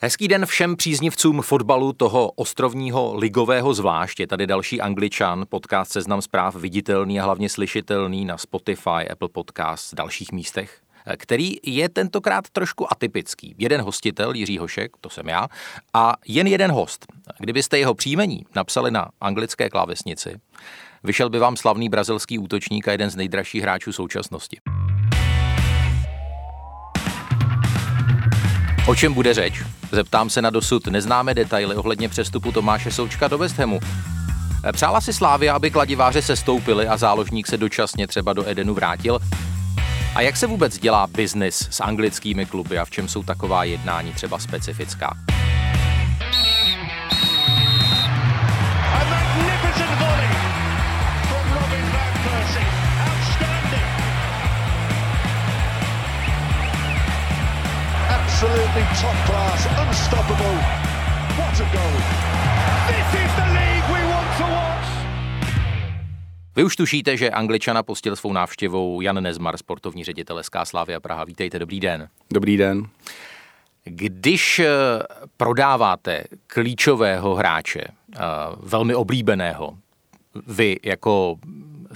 Hezký den všem příznivcům fotbalu toho ostrovního ligového zvlášť. Je tady další angličan, podcast Seznam zpráv viditelný a hlavně slyšitelný na Spotify, Apple Podcast, dalších místech který je tentokrát trošku atypický. Jeden hostitel, Jiří Hošek, to jsem já, a jen jeden host. Kdybyste jeho příjmení napsali na anglické klávesnici, vyšel by vám slavný brazilský útočník a jeden z nejdražších hráčů současnosti. O čem bude řeč? Zeptám se na dosud neznámé detaily ohledně přestupu Tomáše Součka do West Hamu. Přála si Slávia, aby kladiváře se stoupili a záložník se dočasně třeba do Edenu vrátil. A jak se vůbec dělá biznis s anglickými kluby a v čem jsou taková jednání třeba specifická? Absolutely top class, unstoppable. What a goal. This is the league we want to watch. Vy už tušíte, že Angličana postil svou návštěvou Jan Nezmar, sportovní ředitel SK Slavia Praha. Vítejte, dobrý den. Dobrý den. Když eh, prodáváte klíčového hráče, eh, velmi oblíbeného, vy jako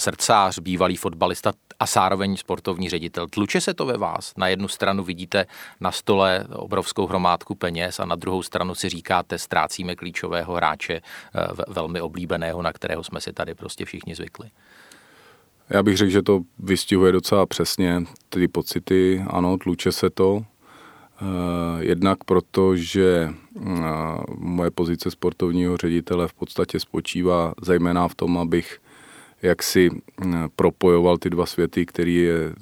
srdcář, bývalý fotbalista a zároveň sportovní ředitel. Tluče se to ve vás? Na jednu stranu vidíte na stole obrovskou hromádku peněz a na druhou stranu si říkáte, ztrácíme klíčového hráče, eh, velmi oblíbeného, na kterého jsme si tady prostě všichni zvykli. Já bych řekl, že to vystihuje docela přesně ty pocity. Ano, tluče se to. Eh, jednak proto, že eh, moje pozice sportovního ředitele v podstatě spočívá zejména v tom, abych jak si propojoval ty dva světy, který je,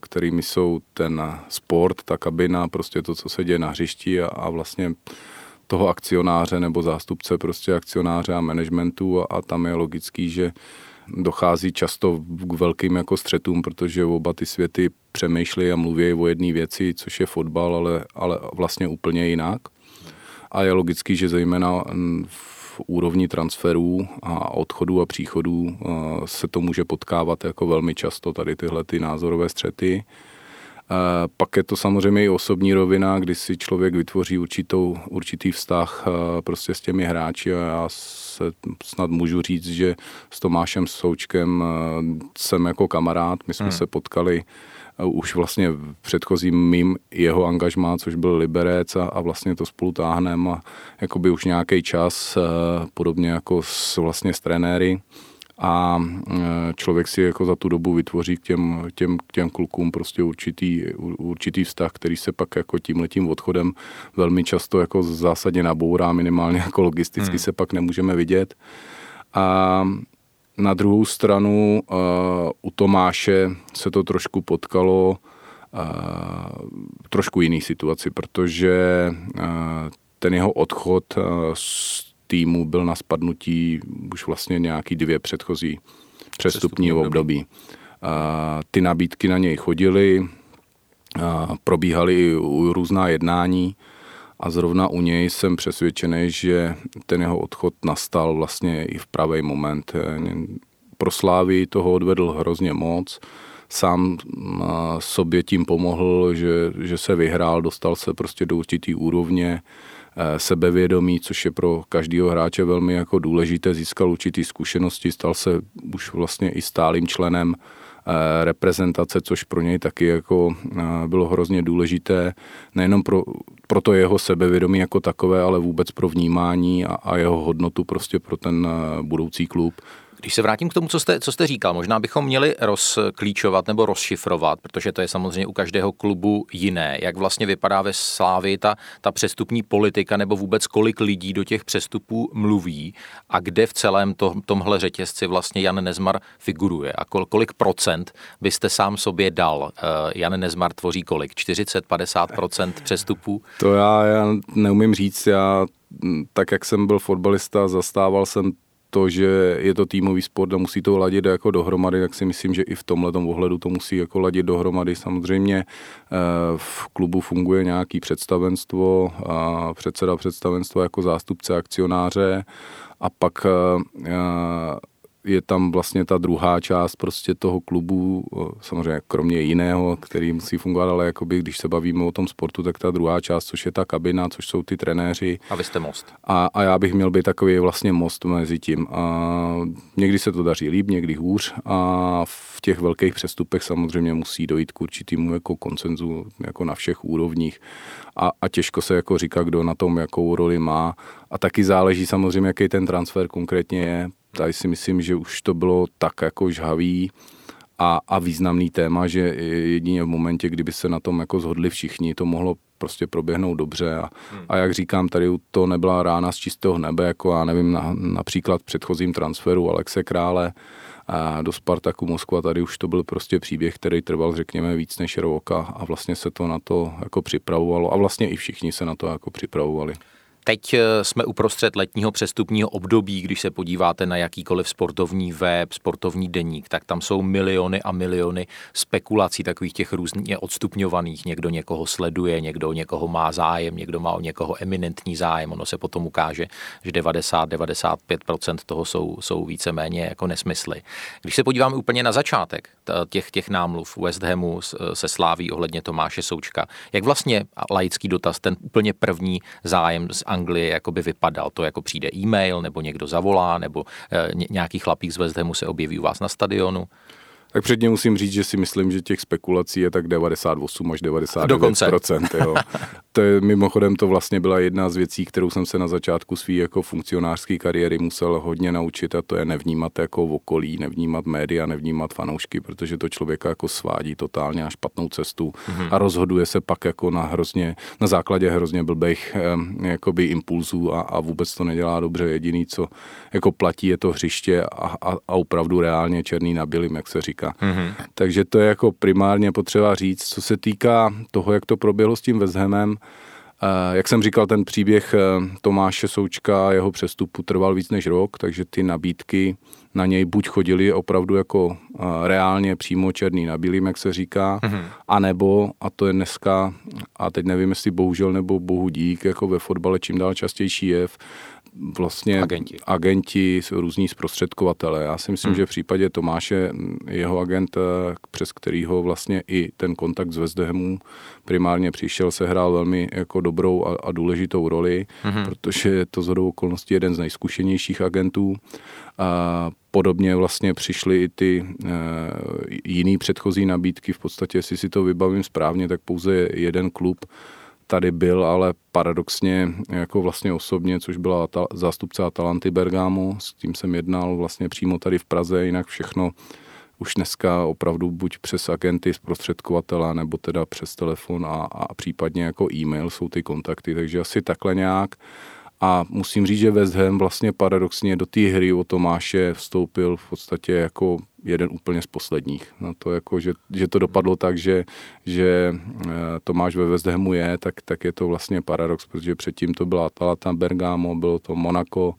kterými jsou ten sport, ta kabina, prostě to, co se děje na hřišti a, a vlastně toho akcionáře nebo zástupce prostě akcionáře a managementu a, a tam je logický, že dochází často k velkým jako střetům, protože oba ty světy přemýšlí a mluví o jedné věci, což je fotbal, ale, ale vlastně úplně jinak. A je logický, že zejména v úrovni transferů a odchodů a příchodů eh, se to může potkávat jako velmi často tady tyhle ty názorové střety. Eh, pak je to samozřejmě i osobní rovina, kdy si člověk vytvoří určitou, určitý vztah eh, prostě s těmi hráči a já se snad můžu říct, že s Tomášem Součkem jsem jako kamarád, my jsme hmm. se potkali už vlastně v předchozím mým jeho angažmá, což byl Liberec a, a vlastně to spolu táhneme a jakoby už nějaký čas, eh, podobně jako s, vlastně s trenéry a eh, člověk si jako za tu dobu vytvoří k těm, těm, těm klukům prostě určitý, určitý vztah, který se pak jako tím letím odchodem velmi často jako zásadně nabourá, minimálně jako logisticky hmm. se pak nemůžeme vidět. A na druhou stranu uh, u Tomáše se to trošku potkalo uh, trošku jiný situaci, protože uh, ten jeho odchod uh, z týmu byl na spadnutí už vlastně nějaký dvě předchozí přestupní období. Ty nabídky na něj chodily, probíhaly různá jednání, a zrovna u něj jsem přesvědčený, že ten jeho odchod nastal vlastně i v pravý moment. Pro Slávy toho odvedl hrozně moc, sám sobě tím pomohl, že, že se vyhrál, dostal se prostě do určitý úrovně, e, sebevědomí, což je pro každého hráče velmi jako důležité, získal určitý zkušenosti, stal se už vlastně i stálým členem Eh, reprezentace, což pro něj taky jako eh, bylo hrozně důležité, nejenom pro, pro to jeho sebevědomí jako takové, ale vůbec pro vnímání a, a jeho hodnotu prostě pro ten eh, budoucí klub. Když se vrátím k tomu, co jste, co jste říkal, možná bychom měli rozklíčovat nebo rozšifrovat, protože to je samozřejmě u každého klubu jiné. Jak vlastně vypadá ve Slávii ta, ta přestupní politika nebo vůbec kolik lidí do těch přestupů mluví a kde v celém to, tomhle řetězci vlastně Jan Nezmar figuruje a kol, kolik procent byste sám sobě dal. Uh, Jan Nezmar tvoří kolik? 40, 50 procent přestupů? To já, já neumím říct, já tak jak jsem byl fotbalista, zastával jsem to, že je to týmový sport a musí to ladit jako dohromady, tak si myslím, že i v tomhle ohledu to musí jako ladit dohromady. Samozřejmě eh, v klubu funguje nějaký představenstvo, a předseda představenstva jako zástupce akcionáře a pak eh, je tam vlastně ta druhá část prostě toho klubu, samozřejmě kromě jiného, který musí fungovat, ale jakoby, když se bavíme o tom sportu, tak ta druhá část, což je ta kabina, což jsou ty trenéři. A vy jste most. A, a já bych měl být takový vlastně most mezi tím. A někdy se to daří líp, někdy hůř a v těch velkých přestupech samozřejmě musí dojít k určitému jako koncenzu jako na všech úrovních a, a těžko se jako říká, kdo na tom jakou roli má a taky záleží samozřejmě, jaký ten transfer konkrétně je, tady si myslím, že už to bylo tak jako žhavý a, a významný téma, že jedině v momentě, kdyby se na tom jako zhodli všichni, to mohlo prostě proběhnout dobře a, hmm. a jak říkám, tady to nebyla rána z čistého nebe, jako já nevím, na, například v předchozím transferu Alexe Krále a do Spartaku Moskva, tady už to byl prostě příběh, který trval, řekněme, víc než rok a vlastně se to na to jako připravovalo a vlastně i všichni se na to jako připravovali. Teď eh, jsme uprostřed letního přestupního období, když se podíváte na jakýkoliv sportovní web, sportovní deník, tak tam jsou miliony a miliony spekulací takových těch různě odstupňovaných. Někdo někoho sleduje, někdo někoho má zájem, někdo má o někoho eminentní zájem. Ono se potom ukáže, že 90-95% toho jsou, jsou víceméně jako nesmysly. Když se podíváme úplně na začátek těch, těch námluv West Hamu se sláví ohledně Tomáše Součka, jak vlastně laický dotaz, ten úplně první zájem z Anglie jakoby vypadal. To jako přijde e-mail, nebo někdo zavolá, nebo e, nějaký chlapík z West Hamu se objeví u vás na stadionu. Tak předně musím říct, že si myslím, že těch spekulací je tak 98 až 99 Dokonce. Jo. To je, mimochodem to vlastně byla jedna z věcí, kterou jsem se na začátku své jako funkcionářské kariéry musel hodně naučit a to je nevnímat jako v okolí, nevnímat média, nevnímat fanoušky, protože to člověka jako svádí totálně na špatnou cestu mm-hmm. a rozhoduje se pak jako na hrozně, na základě hrozně blbých eh, jakoby impulzů a, a vůbec to nedělá dobře. Jediný, co jako platí, je to hřiště a, a, a opravdu reálně černý na bílým, jak se říká. Mm-hmm. Takže to je jako primárně potřeba říct. Co se týká toho, jak to proběhlo s tím Vezhemem, Eh, jak jsem říkal, ten příběh eh, Tomáše Součka jeho přestupu trval víc než rok, takže ty nabídky na něj buď chodili opravdu jako eh, reálně přímo černý na bílým, jak se říká, mm-hmm. anebo, a to je dneska, a teď nevím, jestli bohužel nebo bohu dík, jako ve fotbale čím dál častější jev, vlastně agenti, agenti různí zprostředkovatele. Já si myslím, hmm. že v případě Tomáše jeho agent, eh, přes kterýho vlastně i ten kontakt z Vezdehemu primárně přišel, se hrál velmi jako dobrou a, a důležitou roli, hmm. protože je to zhodou okolností jeden z nejzkušenějších agentů. A podobně vlastně přišly i ty e, jiný předchozí nabídky. V podstatě, jestli si to vybavím správně, tak pouze jeden klub tady byl, ale paradoxně jako vlastně osobně, což byla ta, zástupce Atalanty Bergamo, s tím jsem jednal vlastně přímo tady v Praze, jinak všechno už dneska opravdu buď přes agenty, zprostředkovatele, nebo teda přes telefon a, a případně jako e-mail jsou ty kontakty, takže asi takhle nějak. A musím říct, že West Ham vlastně paradoxně do té hry o Tomáše vstoupil v podstatě jako jeden úplně z posledních. Na to jako, že, že to dopadlo tak, že, že eh, Tomáš ve West Hamu je, tak, tak je to vlastně paradox, protože předtím to byla Atalanta Bergamo, bylo to Monaco,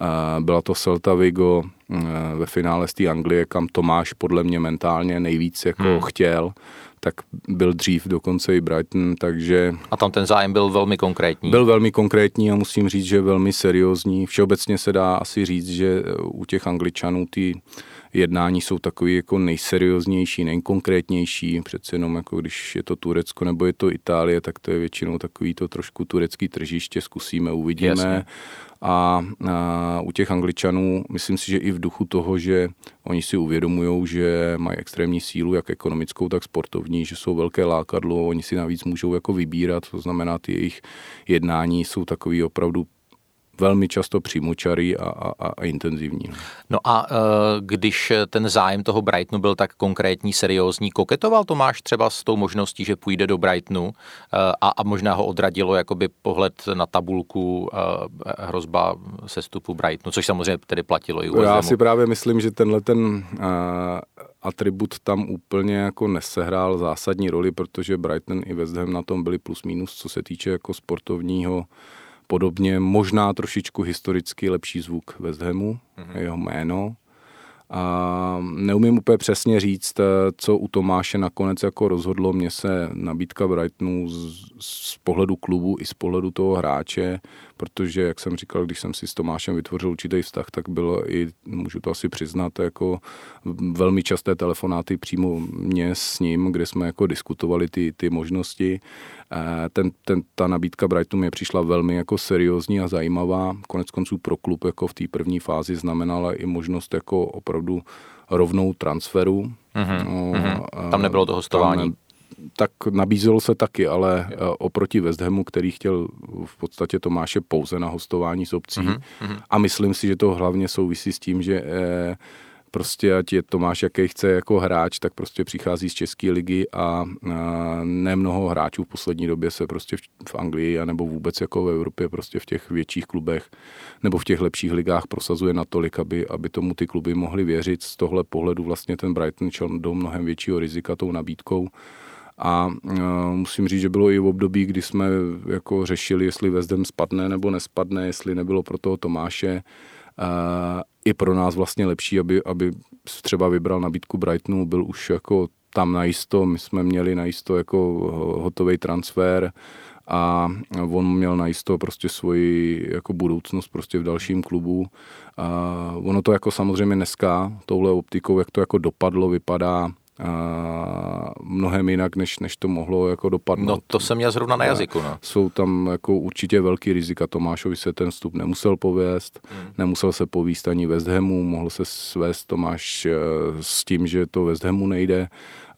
eh, byla to Celta Vigo eh, ve finále z té Anglie, kam Tomáš podle mě mentálně nejvíc jako hmm. chtěl tak byl dřív dokonce i Brighton, takže... A tam ten zájem byl velmi konkrétní. Byl velmi konkrétní a musím říct, že velmi seriózní. Všeobecně se dá asi říct, že u těch Angličanů ty jednání jsou takový jako nejserióznější, nejkonkrétnější. Přece jenom jako když je to Turecko nebo je to Itálie, tak to je většinou takový to trošku turecký tržiště, zkusíme, uvidíme. Jasně. A, a u těch Angličanů myslím si, že i v duchu toho, že oni si uvědomují, že mají extrémní sílu, jak ekonomickou, tak sportovní, že jsou velké lákadlo, oni si navíc můžou jako vybírat, to znamená, ty jejich jednání jsou takový opravdu velmi často přímočarý a, a, a intenzivní. No a e, když ten zájem toho Brightonu byl tak konkrétní, seriózní, koketoval Tomáš třeba s tou možností, že půjde do Brightonu e, a, a možná ho odradilo jakoby pohled na tabulku hrozba sestupu Brightonu, což samozřejmě tedy platilo i u Já si právě myslím, že tenhle ten atribut tam úplně jako nesehrál zásadní roli, protože Brighton i West Ham na tom byli plus minus, co se týče jako sportovního podobně, možná trošičku historicky lepší zvuk West Hamu, mm-hmm. jeho jméno, A neumím úplně přesně říct, eh, co u Tomáše nakonec jako rozhodlo. Mně se nabídka Brightonu z, z pohledu klubu i z pohledu toho hráče, protože, jak jsem říkal, když jsem si s Tomášem vytvořil určitý vztah, tak bylo i, můžu to asi přiznat, jako velmi časté telefonáty přímo mě s ním, kde jsme jako diskutovali ty, ty možnosti. Eh, ten, ten, ta nabídka Brightonu mě přišla velmi jako seriózní a zajímavá. Konec konců pro klub jako v té první fázi znamenala i možnost jako opravdu rovnou transferu. Mm-hmm. No, mm-hmm. Tam nebylo to hostování. Tam, tak nabízelo se taky, ale. Eh, oproti West Hamu, který chtěl v podstatě Tomáše pouze na hostování s obcí. Mm-hmm. A myslím si, že to hlavně souvisí s tím, že eh, prostě ať je Tomáš jaký chce jako hráč, tak prostě přichází z České ligy a, a nemnoho hráčů v poslední době se prostě v, v Anglii a nebo vůbec jako v Evropě prostě v těch větších klubech nebo v těch lepších ligách prosazuje natolik, aby, aby tomu ty kluby mohly věřit. Z tohle pohledu vlastně ten Brighton šel do mnohem většího rizika tou nabídkou a uh, musím říct, že bylo i v období, kdy jsme jako řešili, jestli Ham spadne nebo nespadne, jestli nebylo pro toho Tomáše i pro nás vlastně lepší, aby, aby třeba vybral nabídku Brightonu, byl už jako tam najisto, my jsme měli najisto jako hotový transfer a on měl najisto prostě svoji jako budoucnost prostě v dalším klubu. A ono to jako samozřejmě dneska touhle optikou, jak to jako dopadlo, vypadá mnohem jinak, než, než to mohlo jako dopadnout. No to jsem měl zrovna na jazyku. No. Jsou tam jako určitě velký rizika. Tomášovi se ten vstup nemusel povést, hmm. nemusel se povíst ani West Hamu, mohl se svést Tomáš eh, s tím, že to West Hamu nejde.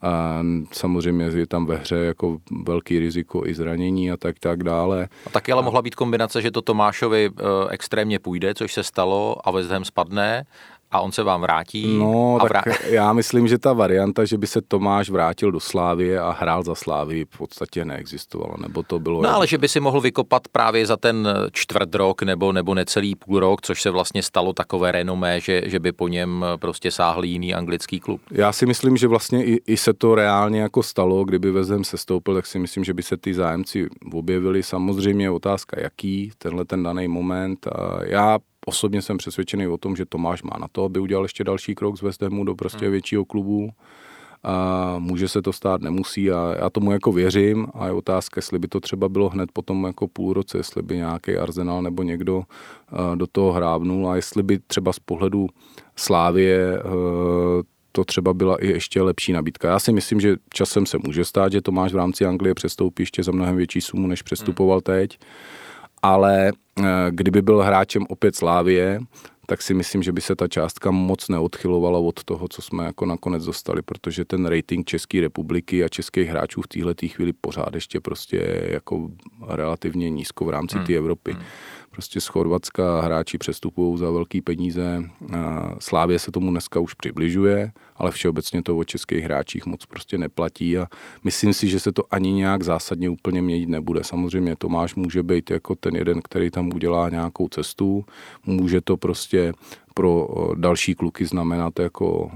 A samozřejmě je tam ve hře jako velký riziko i zranění a tak, tak dále. A taky ale mohla být kombinace, že to Tomášovi eh, extrémně půjde, což se stalo a West Ham spadne a on se vám vrátí. No, a vrá... tak já myslím, že ta varianta, že by se Tomáš vrátil do Slávie a hrál za Slávii, v podstatě neexistovala, nebo to bylo... No, ale že by si mohl vykopat právě za ten čtvrt rok nebo, nebo necelý půl rok, což se vlastně stalo takové renomé, že, že by po něm prostě sáhl jiný anglický klub. Já si myslím, že vlastně i, i se to reálně jako stalo, kdyby Vezem se stoupil, tak si myslím, že by se ty zájemci objevili. Samozřejmě otázka, jaký tenhle ten daný moment. A já osobně jsem přesvědčený o tom, že Tomáš má na to, aby udělal ještě další krok z West Hamu do prostě hmm. většího klubu. A může se to stát, nemusí a já tomu jako věřím a je otázka, jestli by to třeba bylo hned potom jako půl roce, jestli by nějaký Arsenal nebo někdo do toho hrábnul a jestli by třeba z pohledu Slávie e, to třeba byla i ještě lepší nabídka. Já si myslím, že časem se může stát, že Tomáš v rámci Anglie přestoupí ještě za mnohem větší sumu, než přestupoval hmm. teď ale eh, kdyby byl hráčem opět Slávie, tak si myslím, že by se ta částka moc neodchylovala od toho, co jsme jako nakonec dostali, protože ten rating České republiky a českých hráčů v téhle chvíli pořád ještě prostě jako relativně nízko v rámci hmm. té Evropy. Hmm. Prostě z Chorvatska hráči přestupují za velké peníze. Slávě se tomu dneska už přibližuje, ale všeobecně to o českých hráčích moc prostě neplatí a myslím si, že se to ani nějak zásadně úplně měnit nebude. Samozřejmě Tomáš může být jako ten jeden, který tam udělá nějakou cestu, může to prostě pro další kluky znamenat jako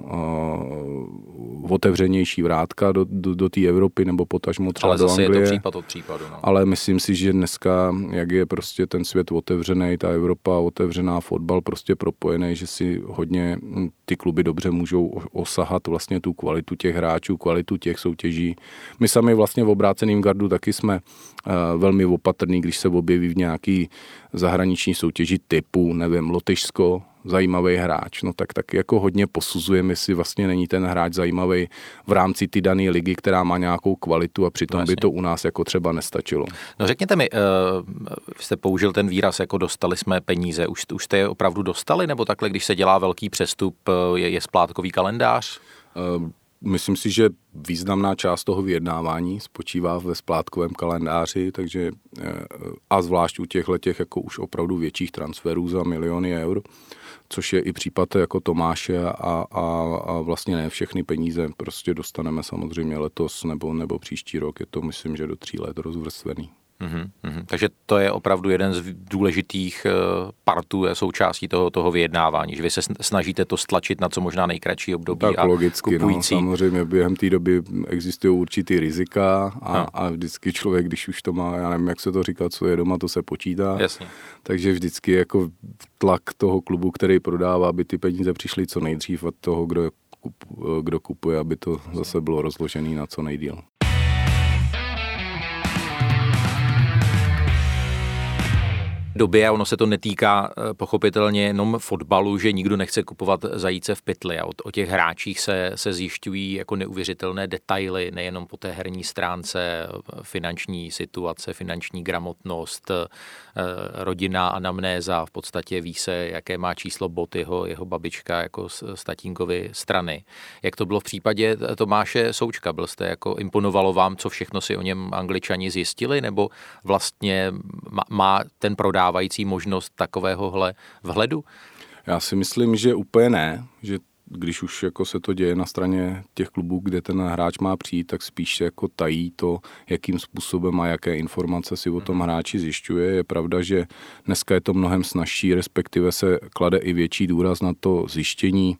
uh, otevřenější vrátka do, do, do té Evropy nebo potažmo třeba Ale do zase Anglie. je to případ od případu. No. Ale myslím si, že dneska, jak je prostě ten svět otevřený, ta Evropa otevřená, fotbal prostě propojený, že si hodně ty kluby dobře můžou osahat vlastně tu kvalitu těch hráčů, kvalitu těch soutěží. My sami vlastně v obráceném gardu taky jsme uh, velmi opatrní, když se objeví v nějaký zahraniční soutěži typu, nevím, Lotyšsko, zajímavý hráč, no tak tak jako hodně posuzujeme, jestli vlastně není ten hráč zajímavý v rámci ty dané ligy, která má nějakou kvalitu a přitom Vlastně. by to u nás jako třeba nestačilo. No řekněte mi, uh, jste použil ten výraz jako dostali jsme peníze, už, už jste je opravdu dostali, nebo takhle, když se dělá velký přestup, eh, je, je splátkový kalendář? Uh, Myslím si, že významná část toho vyjednávání spočívá ve splátkovém kalendáři, takže a zvlášť u těchto těch jako už opravdu větších transferů za miliony eur, což je i případ jako Tomáše a, a, a vlastně ne všechny peníze prostě dostaneme samozřejmě letos nebo, nebo příští rok. Je to myslím, že do tří let rozvrstvený. Mm-hmm, mm-hmm. Takže to je opravdu jeden z důležitých uh, partů, je součástí toho, toho vyjednávání, že vy se snažíte to stlačit na co možná nejkratší období. Tak a logicky, no, kupující... no, samozřejmě během té doby existují určitý rizika a, no. a vždycky člověk, když už to má, já nevím, jak se to říká, co je doma, to se počítá. Jasně. Takže vždycky jako tlak toho klubu, který prodává, aby ty peníze přišly co nejdřív od toho, kdo, kdo kupuje, aby to zase bylo rozložené na co nejdíl. Době a ono se to netýká eh, pochopitelně jenom fotbalu, že nikdo nechce kupovat zajíce v pytli a o, o těch hráčích se, se zjišťují jako neuvěřitelné detaily, nejenom po té herní stránce, finanční situace, finanční gramotnost, eh, rodinná anamnéza, v podstatě ví se, jaké má číslo bot jeho, jeho babička jako tatínkovy strany. Jak to bylo v případě Tomáše Součka? Byl jste jako imponovalo vám, co všechno si o něm angličani zjistili, nebo vlastně má, ten prodávání dávající možnost takovéhohle vhledu? Já si myslím, že úplně ne, že když už jako se to děje na straně těch klubů, kde ten hráč má přijít, tak spíš se jako tají to, jakým způsobem a jaké informace si o tom hráči zjišťuje. Je pravda, že dneska je to mnohem snažší, respektive se klade i větší důraz na to zjištění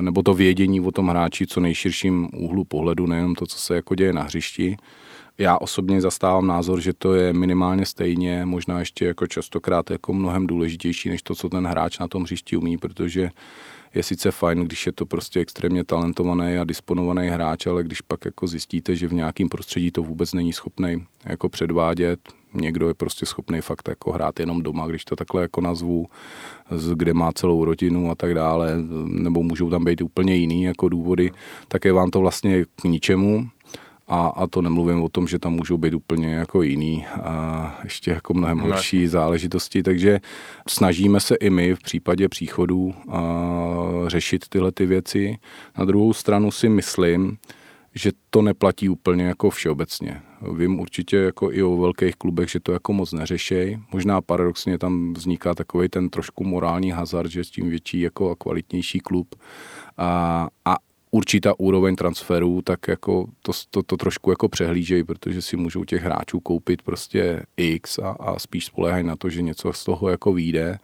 nebo to vědění o tom hráči co nejširším úhlu pohledu, nejenom to, co se jako děje na hřišti. Já osobně zastávám názor, že to je minimálně stejně, možná ještě jako častokrát jako mnohem důležitější, než to, co ten hráč na tom hřišti umí, protože je sice fajn, když je to prostě extrémně talentovaný a disponovaný hráč, ale když pak jako zjistíte, že v nějakém prostředí to vůbec není schopný jako předvádět, někdo je prostě schopný fakt jako hrát jenom doma, když to takhle jako nazvu, kde má celou rodinu a tak dále, nebo můžou tam být úplně jiný jako důvody, tak je vám to vlastně k ničemu a, a to nemluvím o tom, že tam můžou být úplně jako jiný a ještě jako mnohem no, horší záležitosti, takže snažíme se i my v případě příchodů a, řešit tyhle ty věci. Na druhou stranu si myslím, že to neplatí úplně jako všeobecně. Vím určitě jako i o velkých klubech, že to jako moc neřešej. Možná paradoxně tam vzniká takový ten trošku morální hazard, že s tím větší jako a kvalitnější klub a, a určitá úroveň transferů, tak jako to, to, to trošku jako přehlížejí, protože si můžou těch hráčů koupit prostě X a, a spíš spolehají na to, že něco z toho jako vyjde.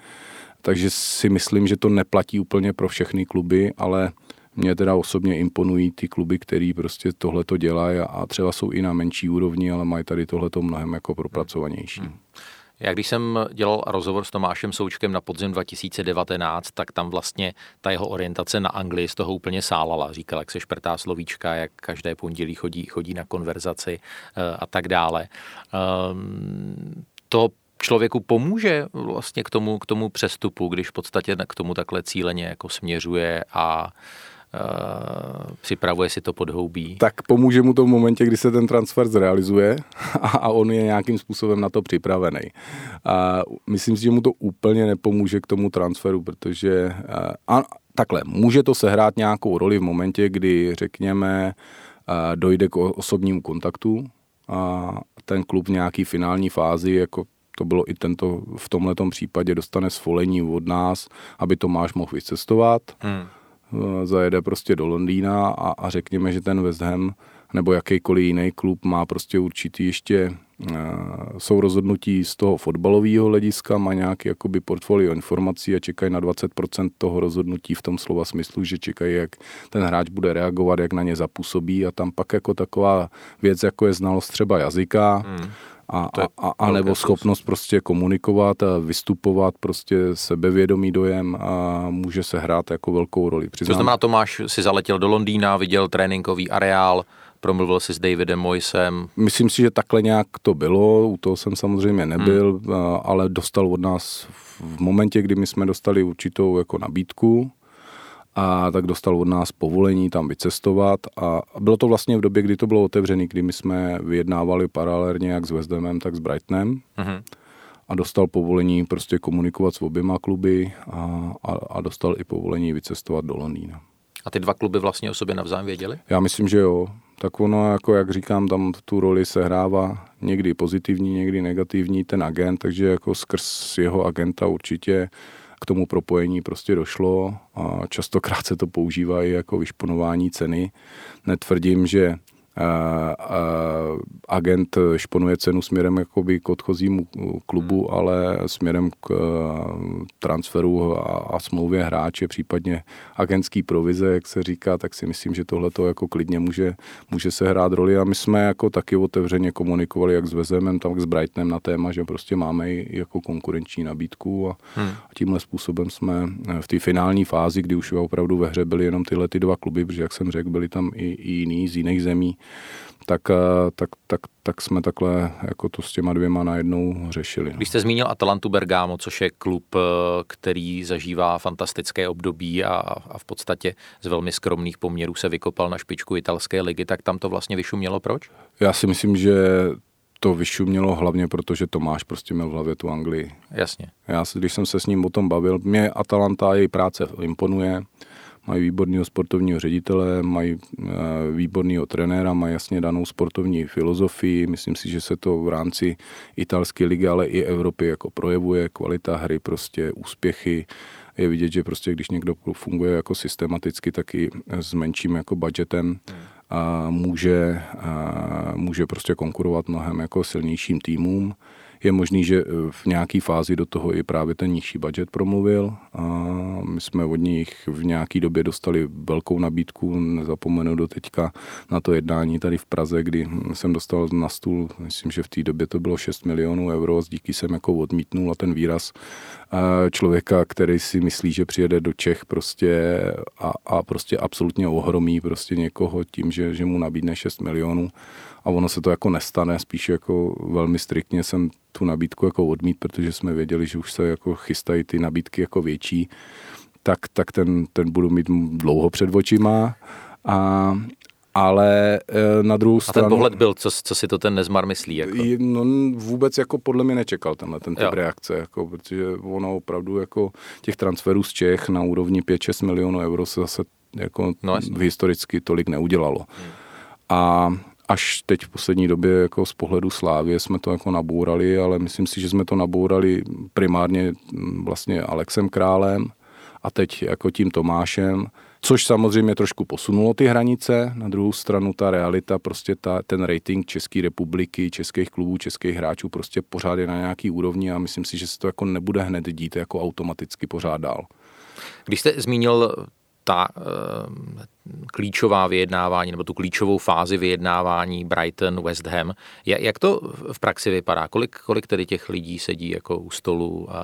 Takže si myslím, že to neplatí úplně pro všechny kluby, ale mě teda osobně imponují ty kluby, který prostě tohle to dělají a třeba jsou i na menší úrovni, ale mají tady tohleto mnohem jako propracovanější. Hmm. Já když jsem dělal rozhovor s Tomášem Součkem na podzim 2019, tak tam vlastně ta jeho orientace na Anglii z toho úplně sálala. Říkal, jak se šprtá slovíčka, jak každé pondělí chodí, chodí na konverzaci eh, a tak dále. Ehm, to člověku pomůže vlastně k tomu, k tomu přestupu, když v podstatě k tomu takhle cíleně jako směřuje a Uh, připravuje si to podhoubí. Tak pomůže mu to v momentě, kdy se ten transfer zrealizuje a, a on je nějakým způsobem na to připravený. A myslím si, že mu to úplně nepomůže k tomu transferu, protože uh, a, takhle, může to sehrát nějakou roli v momentě, kdy řekněme uh, dojde k osobnímu kontaktu a ten klub v nějaký finální fázi jako to bylo i tento, v tomhle případě dostane svolení od nás, aby Tomáš mohl vycestovat. Hmm Eh, zajede prostě do Londýna a, a řekněme, že ten West Ham nebo jakýkoliv jiný klub má prostě určitý ještě jsou rozhodnutí z toho fotbalového hlediska, má nějaký jakoby portfolio informací a čekají na 20% toho rozhodnutí v tom slova smyslu, že čekají, jak ten hráč bude reagovat, jak na ně zapůsobí a tam pak jako taková věc, jako je znalost třeba jazyka, hmm a, a, a nebo schopnost prostě komunikovat a vystupovat, prostě sebevědomý dojem a může se hrát jako velkou roli. Přiznám. To znamená, Tomáš si zaletěl do Londýna, viděl tréninkový areál, promluvil si s Davidem Moisem. Myslím si, že takhle nějak to bylo, u toho jsem samozřejmě nebyl, hmm. ale dostal od nás v momentě, kdy my jsme dostali určitou jako nabídku, a tak dostal od nás povolení tam vycestovat a bylo to vlastně v době, kdy to bylo otevřené, kdy my jsme vyjednávali paralelně jak s West tak s Brightonem uh-huh. a dostal povolení prostě komunikovat s oběma kluby a, a, a dostal i povolení vycestovat do Londýna. A ty dva kluby vlastně o sobě navzájem věděli? Já myslím, že jo. Tak ono, jako jak říkám, tam tu roli se hrává někdy pozitivní, někdy negativní ten agent, takže jako skrz jeho agenta určitě k tomu propojení prostě došlo a častokrát se to používá i jako vyšponování ceny. Netvrdím, že agent šponuje cenu směrem jakoby k odchozímu klubu, hmm. ale směrem k transferu a, a smlouvě hráče, případně agentský provize, jak se říká, tak si myslím, že tohle to jako klidně může, může se hrát roli a my jsme jako taky otevřeně komunikovali jak s Vezemem, tak s Brightonem na téma, že prostě máme i jako konkurenční nabídku a, hmm. a tímhle způsobem jsme v té finální fázi, kdy už opravdu ve hře byly jenom tyhle ty dva kluby, protože jak jsem řekl, byli tam i, i jiný z jiných zemí, tak, eh, tak, tak, tak jsme takhle jako to s těma dvěma najednou řešili. Když jste zmínil Atalantu Bergamo, což je klub, eh, který zažívá fantastické období a, a v podstatě z velmi skromných poměrů se vykopal na špičku italské ligy, tak tam to vlastně vyšumělo proč? Já si myslím, že to vyšumělo hlavně proto, že Tomáš prostě měl v hlavě tu Anglii. Jasně. Já, když jsem se s ním o tom bavil, mě Atalanta a její práce imponuje mají výborného sportovního ředitele, mají eh, výborného trenéra, mají jasně danou sportovní filozofii. Myslím si, že se to v rámci italské ligy, ale i Evropy jako projevuje. Kvalita hry, prostě úspěchy. Je vidět, že prostě když někdo funguje jako systematicky, tak i s menším jako budgetem a může, a může prostě konkurovat mnohem jako silnějším týmům je možný, že eh, v nějaké fázi do toho i právě ten nižší budget promluvil. A my jsme od nich v nějaké době dostali velkou nabídku, nezapomenu do teďka na to jednání tady v Praze, kdy jsem dostal na stůl, myslím, že v té době to bylo 6 milionů euro, díky jsem jako odmítnul a ten výraz člověka, který si myslí, že přijede do Čech prostě a, a prostě absolutně ohromí prostě někoho tím, že, že mu nabídne 6 milionů a ono se to jako nestane, spíš jako velmi striktně jsem tu nabídku jako odmít, protože jsme věděli, že už se jako chystají ty nabídky jako větší, tak, tak ten, ten budu mít dlouho před očima a, ale e, na druhou stranu... A ten pohled byl, co, co si to ten Nezmar myslí? Jako? No, vůbec jako podle mě nečekal tenhle ten typ jo. reakce, jako, protože ono opravdu jako těch transferů z Čech na úrovni 5-6 milionů euro se zase jako no, historicky tolik neudělalo. Hmm. A až teď v poslední době jako z pohledu Slávě jsme to jako nabourali, ale myslím si, že jsme to nabourali primárně vlastně Alexem Králem a teď jako tím Tomášem, což samozřejmě trošku posunulo ty hranice. Na druhou stranu ta realita, prostě ta, ten rating České republiky, českých klubů, českých hráčů prostě pořád je na nějaký úrovni a myslím si, že se to jako nebude hned dít jako automaticky pořád dál. Když jste zmínil ta uh, klíčová vyjednávání nebo tu klíčovou fázi vyjednávání Brighton, West Ham. Jak to v praxi vypadá? Kolik, kolik tedy těch lidí sedí jako u stolu a,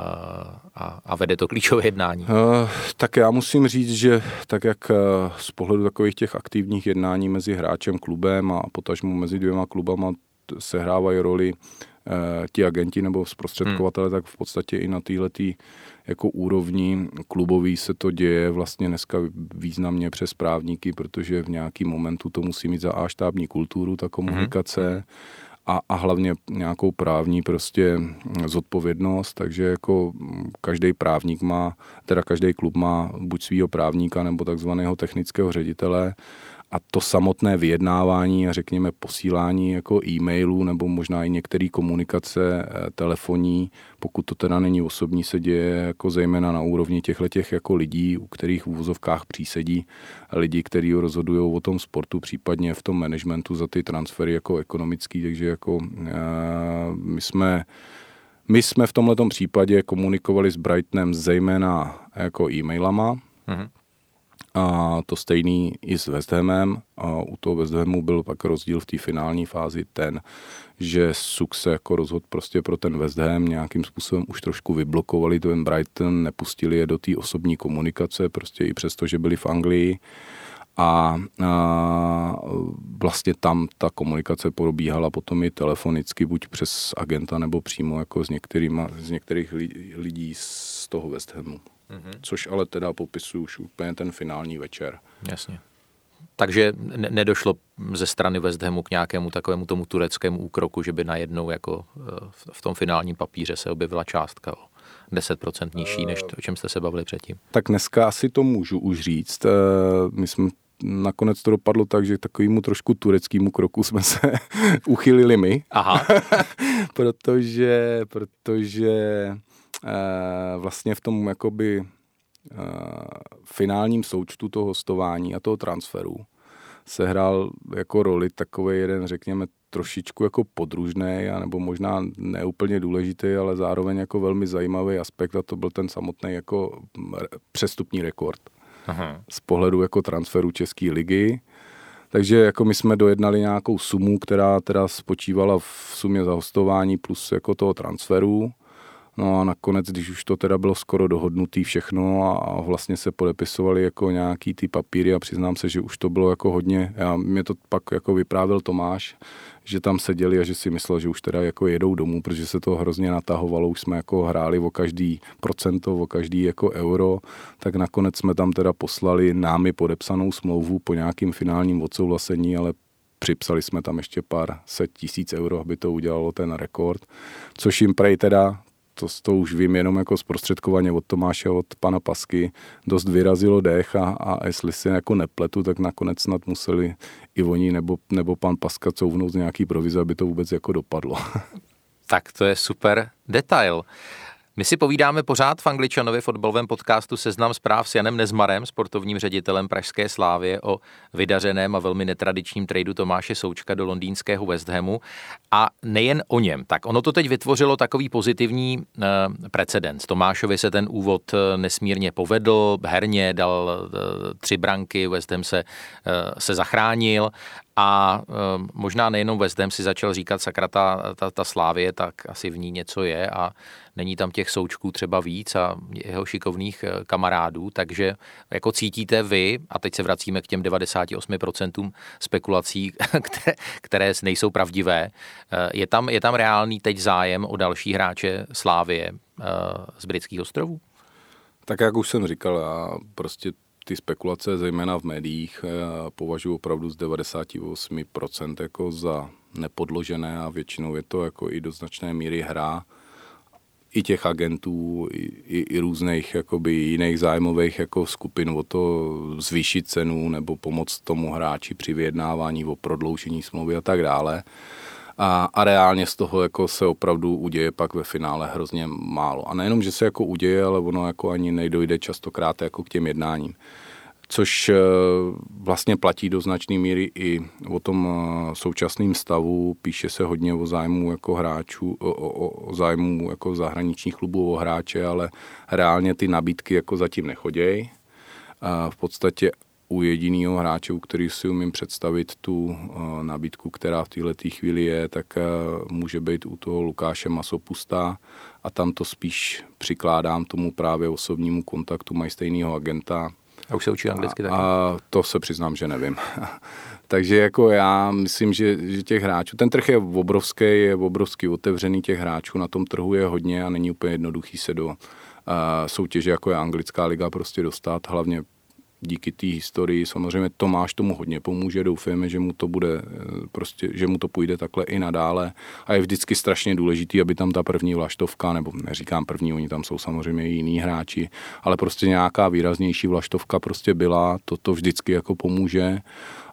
a, a vede to klíčové jednání? Uh, tak já musím říct, že tak jak uh, z pohledu takových těch aktivních jednání mezi hráčem, klubem a potažmu mezi dvěma klubama sehrávají roli ti agenti nebo zprostředkovatele, hmm. tak v podstatě i na této jako úrovni klubový se to děje vlastně dneska významně přes právníky, protože v nějaký momentu to musí mít za A štábní kulturu, ta komunikace. Mm-hmm a, a hlavně nějakou právní prostě zodpovědnost, takže jako každý právník má, teda každý klub má buď svého právníka nebo takzvaného technického ředitele a to samotné vyjednávání a řekněme posílání jako e-mailů nebo možná i některé komunikace eh, telefonní, pokud to teda není osobní, se děje jako zejména na úrovni těchto těch jako lidí, u kterých v úvozovkách přísedí lidi, kteří rozhodují o tom sportu, případně v tom managementu za ty transfery jako ekonomický, takže jako uh, my jsme my jsme v tomto případě komunikovali s Brightonem zejména jako e-mailama, mm-hmm a to stejný i s West Hamem. A u toho West Hamu byl pak rozdíl v té finální fázi ten, že Suk se jako rozhodl prostě pro ten West Ham, nějakým způsobem už trošku vyblokovali ten Brighton, nepustili je do té osobní komunikace, prostě i přesto, že byli v Anglii. A, a vlastně tam ta komunikace probíhala potom i telefonicky, buď přes agenta nebo přímo jako s, některýma, z některých lidí z toho West Hamu mm-hmm. což ale teda popisuju už úplně ten finální večer. Jasně. Takže ne- nedošlo ze strany West Hamu k nějakému takovému tomu tureckému úkroku, že by najednou jako eh, v tom finálním papíře se objevila částka o 10% nižší, než to, o čem jste se bavili předtím. Tak dneska asi to můžu už říct. Eh, my jsme nakonec to dopadlo tak, že takovému trošku tureckému kroku jsme se uchylili my. Aha. protože, protože vlastně v tom jakoby eh, finálním součtu toho hostování a toho transferu, sehrál jako roli takový jeden, řekněme, trošičku jako podružný, nebo možná neúplně důležitý, ale zároveň jako velmi zajímavý aspekt a to byl ten samotný jako přestupní rekord. Aha. Z pohledu jako transferu České ligy. Takže jako my jsme dojednali nějakou sumu, která teda spočívala v sumě za hostování plus jako toho transferu. No a nakonec, když už to teda bylo skoro dohodnutý všechno a, vlastně se podepisovali jako nějaký ty papíry a přiznám se, že už to bylo jako hodně, já, mě to pak jako vyprávěl Tomáš, že tam seděli a že si myslel, že už teda jako jedou domů, protože se to hrozně natahovalo, už jsme jako hráli o každý procento, o každý jako euro, tak nakonec jsme tam teda poslali námi podepsanou smlouvu po nějakým finálním odsouhlasení, ale připsali jsme tam ještě pár set tisíc euro, aby to udělalo ten rekord, což jim prej teda to, to už vím jenom jako zprostředkovaně od Tomáše, od pana Pasky, dost vyrazilo dech a, a jestli si jako nepletu, tak nakonec snad museli i oni nebo, nebo pan Paska couvnout nějaký provize, aby to vůbec jako dopadlo. Tak to je super detail. My si povídáme pořád v Angličanovi fotbalovém podcastu Seznam zpráv s Janem Nezmarem, sportovním ředitelem Pražské slávě o vydařeném a velmi netradičním tradu Tomáše Součka do londýnského West Hamu. A nejen o něm, tak ono to teď vytvořilo takový pozitivní uh, precedens. Tomášovi se ten úvod eh, nesmírně povedl, herně dal uh, tři branky, West Ham se, uh, se zachránil a uh, možná nejenom West Ham si začal říkat, sakra, ta, ta, ta Slávě, tak asi v ní něco je a není tam těch součků třeba víc a jeho šikovných eh, kamarádů, takže jako cítíte vy, a teď se vracíme k těm 98% spekulací, které, které nejsou pravdivé, eh, je tam, je tam reálný teď zájem o další hráče Slávie eh, z britských ostrovů? Tak jak už jsem říkal, já prostě ty spekulace, zejména v médiích, považuji opravdu z 98% jako za nepodložené a většinou je to jako i do značné míry hra i těch agentů, i, i, i různých jakoby jiných zájmových jako skupin o to zvýšit cenu nebo pomoct tomu hráči při vyjednávání o prodloužení smlouvy a tak dále. A, a reálně z toho jako se opravdu uděje pak ve finále hrozně málo. A nejenom, že se jako uděje, ale ono jako ani nejdojde častokrát jako k těm jednáním což eh, vlastně platí do značné míry i o tom eh, současném stavu. Píše se hodně o zájmu jako hráčů, o, o, o zájmu jako zahraničních klubů o hráče, ale reálně ty nabídky jako zatím nechodějí. V podstatě u jediného hráče, u který si umím představit tu eh, nabídku, která v této chvíli je, tak může být u toho Lukáše Masopusta a tam to spíš přikládám tomu právě osobnímu kontaktu, mají stejného agenta, a už se učí anglicky taky? A to se přiznám, že nevím. Takže jako já myslím, že, že těch hráčů, ten trh je obrovský, je obrovský otevřený těch hráčů, na tom trhu je hodně a není úplně jednoduchý se do uh, soutěže, jako je anglická liga, prostě dostat, hlavně díky té historii. Samozřejmě Tomáš tomu hodně pomůže, doufáme, že mu to bude eh, prostě, že mu to půjde takhle i nadále. A je vždycky strašně důležitý, aby tam ta první vlaštovka, nebo neříkám první, oni tam jsou samozřejmě i jiní hráči, ale prostě nějaká výraznější vlaštovka prostě byla, to to vždycky jako pomůže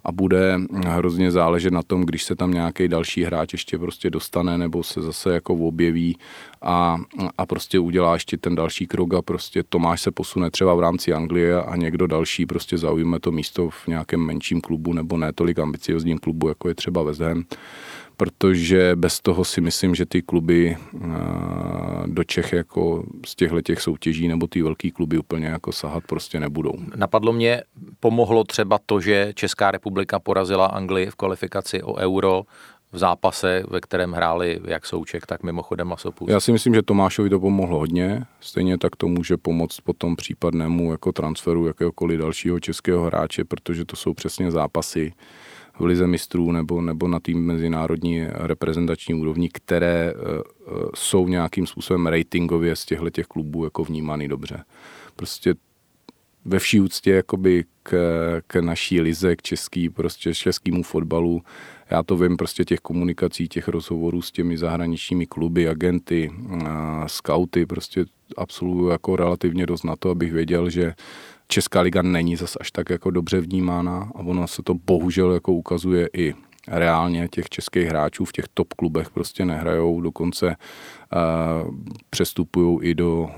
a bude hrozně záležet na tom, když se tam nějaký další hráč ještě prostě dostane nebo se zase jako objeví a, a prostě udělá ještě ten další krok a prostě Tomáš se posune třeba v rámci Anglie a někdo další prostě zaujme to místo v nějakém menším klubu nebo ne tolik ambiciozním klubu, jako je třeba West Ham protože bez toho si myslím, že ty kluby eh, do Čech jako z těchto těch soutěží nebo ty velký kluby úplně jako sahat prostě nebudou. Napadlo mě, pomohlo třeba to, že Česká republika porazila Anglii v kvalifikaci o euro, v zápase, ve kterém hráli jak Souček, tak mimochodem Masopus. Já si myslím, že Tomášovi to pomohlo hodně. Stejně tak to může pomoct potom případnému jako transferu jakéhokoliv dalšího českého hráče, protože to jsou přesně zápasy, v lize mistrů nebo, nebo na tým mezinárodní reprezentační úrovni, které uh, jsou nějakým způsobem ratingově z těchto těch klubů jako vnímány dobře. Prostě ve vší úctě jakoby k, k naší lize, k český, prostě českému fotbalu. Já to vím prostě těch komunikací, těch rozhovorů s těmi zahraničními kluby, agenty, a scouty, prostě absolvuju jako relativně dost na to, abych věděl, že Česká liga není zas až tak jako dobře vnímána a ono se to bohužel jako ukazuje i reálně těch českých hráčů v těch top klubech prostě nehrajou, dokonce přestupují i do,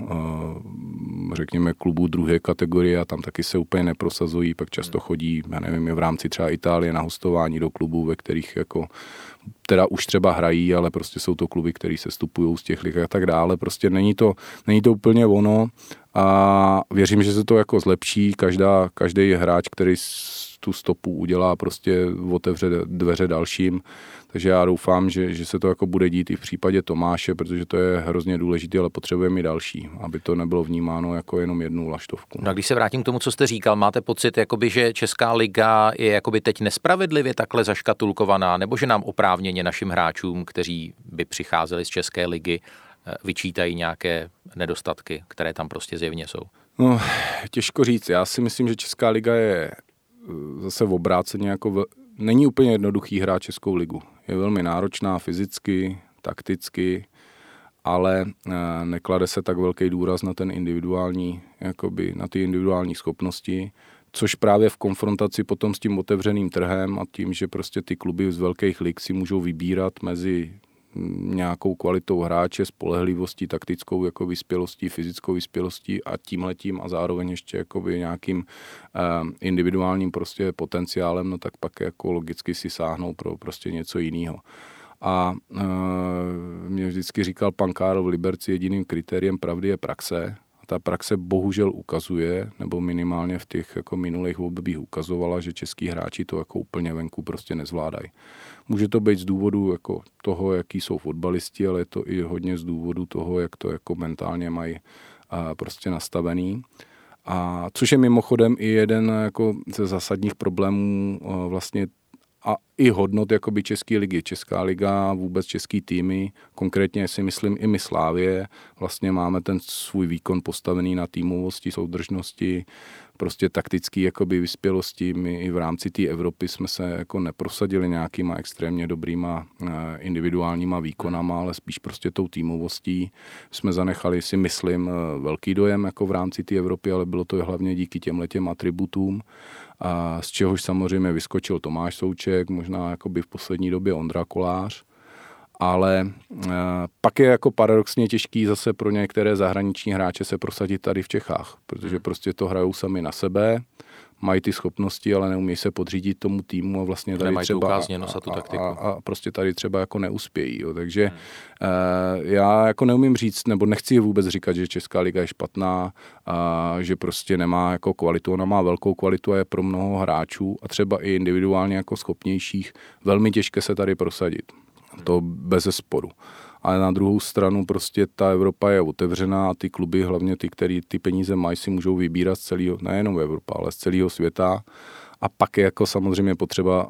řekněme, klubů druhé kategorie a tam taky se úplně neprosazují, pak často chodí, já nevím, v rámci třeba Itálie na hostování do klubů, ve kterých jako teda už třeba hrají, ale prostě jsou to kluby, které se stupují z těch lig a tak dále. Prostě není to, není to úplně ono a věřím, že se to jako zlepší. Každá, každý hráč, který tu stopu udělá, prostě otevře dveře dalším. Takže já doufám, že, že se to jako bude dít i v případě Tomáše, protože to je hrozně důležité, ale potřebujeme i další, aby to nebylo vnímáno jako jenom jednu laštovku. No a když se vrátím k tomu, co jste říkal, máte pocit, jakoby, že Česká liga je jakoby teď nespravedlivě takhle zaškatulkovaná, nebo že nám oprávněně našim hráčům, kteří by přicházeli z České ligy, eh, vyčítají nějaké nedostatky, které tam prostě zjevně jsou? No, těžko říct. Já si myslím, že Česká liga je zase v obráceně jako v, není úplně jednoduchý hrát Českou ligu. Je velmi náročná fyzicky, takticky, ale eh, neklade se tak velký důraz na ten individuální, jakoby na ty individuální schopnosti, což právě v konfrontaci potom s tím otevřeným trhem a tím, že prostě ty kluby z velkých lig si můžou vybírat mezi nějakou kvalitou hráče, spolehlivostí, taktickou jako vyspělostí, fyzickou vyspělostí a tímhletím a zároveň ještě jakoby nějakým uh, individuálním prostě potenciálem, no tak pak jako logicky si sáhnou pro prostě něco jiného. A uh, mě vždycky říkal pan Karl v Liberci, jediným kritériem pravdy je praxe ta praxe bohužel ukazuje, nebo minimálně v těch jako minulých obdobích ukazovala, že český hráči to jako úplně venku prostě nezvládají. Může to být z důvodu jako toho, jaký jsou fotbalisti, ale je to i hodně z důvodu toho, jak to jako mentálně mají prostě nastavený. A což je mimochodem i jeden jako ze zásadních problémů vlastně a i hodnot jakoby České ligy. Česká liga, vůbec český týmy, konkrétně si myslím i my Slávě, vlastně máme ten svůj výkon postavený na týmovosti, soudržnosti, prostě taktický jakoby vyspělosti. My i v rámci té Evropy jsme se jako neprosadili nějakýma extrémně dobrýma eh, individuálníma výkonama, ale spíš prostě tou týmovostí jsme zanechali si myslím eh, velký dojem jako v rámci té Evropy, ale bylo to hlavně díky těm letěm atributům a z čehož samozřejmě vyskočil Tomáš Souček, možná jakoby v poslední době Ondra Kolář, ale e, pak je jako paradoxně těžký zase pro některé zahraniční hráče se prosadit tady v Čechách, protože prostě to hrajou sami na sebe, mají ty schopnosti, ale neumí se podřídit tomu týmu a vlastně tady třeba a, tu taktiku. A, a, a prostě tady třeba jako neuspějí. Jo. Takže hmm. uh, já jako neumím říct, nebo nechci vůbec říkat, že Česká liga je špatná, a že prostě nemá jako kvalitu. Ona má velkou kvalitu a je pro mnoho hráčů a třeba i individuálně jako schopnějších velmi těžké se tady prosadit. To bez sporu ale na druhou stranu prostě ta Evropa je otevřená a ty kluby, hlavně ty, který ty peníze mají, si můžou vybírat z celého, nejenom Evropa, ale z celého světa a pak je jako samozřejmě potřeba,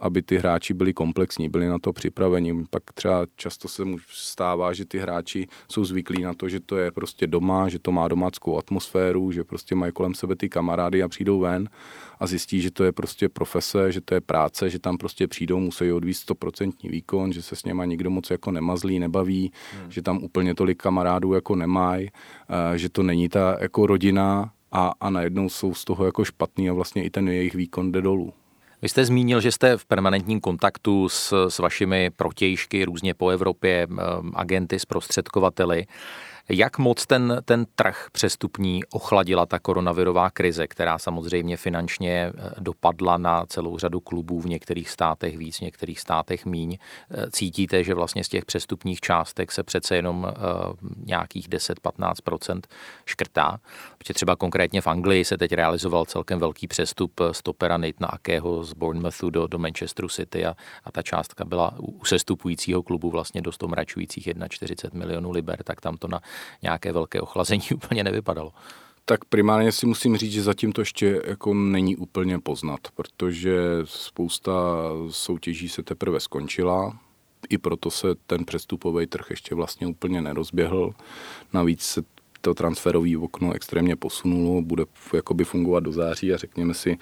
aby ty hráči byli komplexní, byli na to připraveni. Pak třeba často se mu stává, že ty hráči jsou zvyklí na to, že to je prostě doma, že to má domáckou atmosféru, že prostě mají kolem sebe ty kamarády a přijdou ven a zjistí, že to je prostě profese, že to je práce, že tam prostě přijdou, musí odvíct 100% výkon, že se s něma nikdo moc jako nemazlí, nebaví, hmm. že tam úplně tolik kamarádů jako nemají, eh, že to není ta jako rodina, a, a najednou jsou z toho jako špatný a vlastně i ten jejich výkon jde dolů. Vy jste zmínil, že jste v permanentním kontaktu s, s vašimi protějšky různě po Evropě, agenty, zprostředkovateli. Jak moc ten, ten trh přestupní ochladila ta koronavirová krize, která samozřejmě finančně eh, dopadla na celou řadu klubů v některých státech víc, v některých státech míň. Eh, cítíte, že vlastně z těch přestupních částek se přece jenom eh, nějakých 10-15% škrtá? Protože třeba konkrétně v Anglii se teď realizoval celkem velký přestup stopera Nathana Akého z Bournemouthu do, do Manchesteru City a, a ta částka byla u sestupujícího klubu vlastně dost omračujících 1,40 milionů liber, tak tam to na nějaké velké ochlazení úplně nevypadalo. Tak primárně si musím říct, že zatím to ještě jako není úplně poznat, protože spousta soutěží se teprve skončila, i proto se ten přestupový trh ještě vlastně úplně nerozběhl. Navíc se to transferové okno extrémně posunulo, bude jakoby fungovat do září a řekněme si,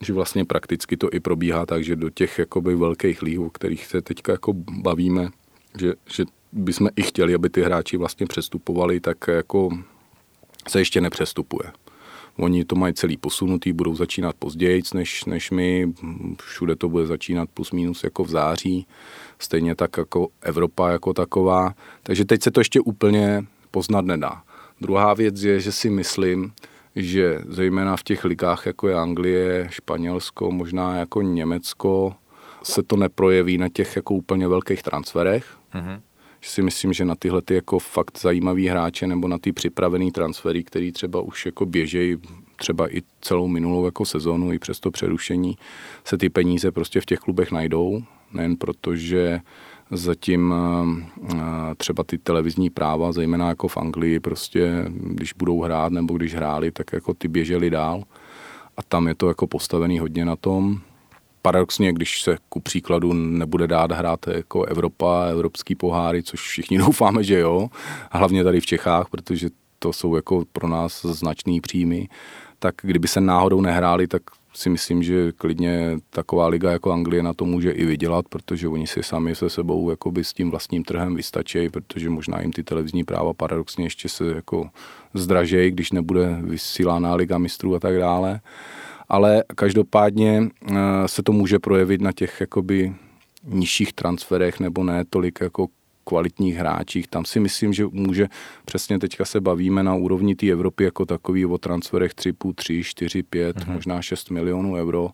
že vlastně prakticky to i probíhá tak, že do těch jakoby velkých líh, o kterých se teďka jako bavíme, že, že bychom i chtěli, aby ty hráči vlastně přestupovali, tak jako se ještě nepřestupuje. Oni to mají celý posunutý, budou začínat později než, než my. Všude to bude začínat plus minus jako v září. Stejně tak jako Evropa jako taková. Takže teď se to ještě úplně poznat nedá. Druhá věc je, že si myslím, že zejména v těch ligách, jako je Anglie, Španělsko, možná jako Německo, se to neprojeví na těch jako úplně velkých transferech. Mm-hmm. Že si myslím, že na tyhle ty jako fakt zajímavý hráče nebo na ty připravený transfery, který třeba už jako běžejí třeba i celou minulou jako sezonu, i přes to přerušení, se ty peníze prostě v těch klubech najdou. Nejen proto, že zatím eh, třeba ty televizní práva, zejména jako v Anglii, prostě když budou hrát nebo když hráli, tak jako ty běželi dál a tam je to jako postavený hodně na tom. Paradoxně, když se ku příkladu nebude dát hrát jako Evropa, evropský poháry, což všichni doufáme, že jo, a hlavně tady v Čechách, protože to jsou jako pro nás značný příjmy, tak kdyby se náhodou nehráli, tak si myslím, že klidně taková liga jako Anglie na to může i vydělat, protože oni si sami se sebou jakoby s tím vlastním trhem vystačí, protože možná jim ty televizní práva paradoxně ještě se jako zdražejí, když nebude vysílána liga mistrů a tak dále. Ale každopádně eh, se to může projevit na těch jakoby nižších transferech nebo ne tolik jako kvalitních hráčích. Tam si myslím, že může, přesně teďka se bavíme na úrovni té Evropy jako takový o transferech 3, 3, 4, 5, mm-hmm. možná 6 milionů euro.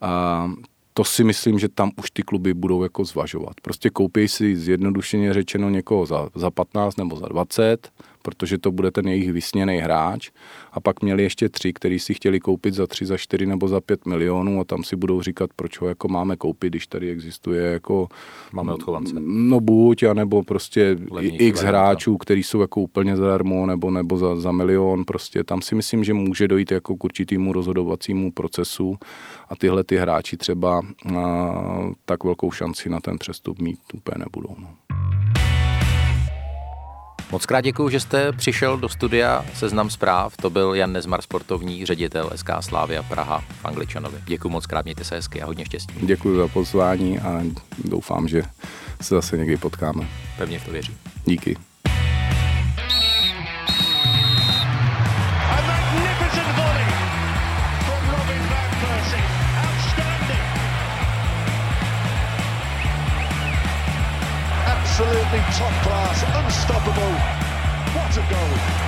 A to si myslím, že tam už ty kluby budou jako zvažovat. Prostě koupí si zjednodušeně řečeno někoho za, za 15 nebo za 20, protože to bude ten jejich vysněný hráč. A pak měli ještě tři, který si chtěli koupit za tři, za čtyři nebo za pět milionů a tam si budou říkat, proč ho jako máme koupit, když tady existuje jako... Máme odchovance. No buď, anebo prostě Levnější x hráčů, který jsou jako úplně zadarmo nebo, nebo za, za milion. Prostě tam si myslím, že může dojít jako k určitýmu rozhodovacímu procesu a tyhle ty hráči třeba a, tak velkou šanci na ten přestup mít úplně nebudou. No. Moc krát děkuji, že jste přišel do studia Seznam zpráv. To byl Jan Nezmar, sportovní ředitel SK Slávia Praha v Angličanovi. Děkuji moc krát, mějte se hezky a hodně štěstí. Děkuji za pozvání a doufám, že se zase někdy potkáme. Pevně v to věřím. Díky. Top class, unstoppable. What a goal!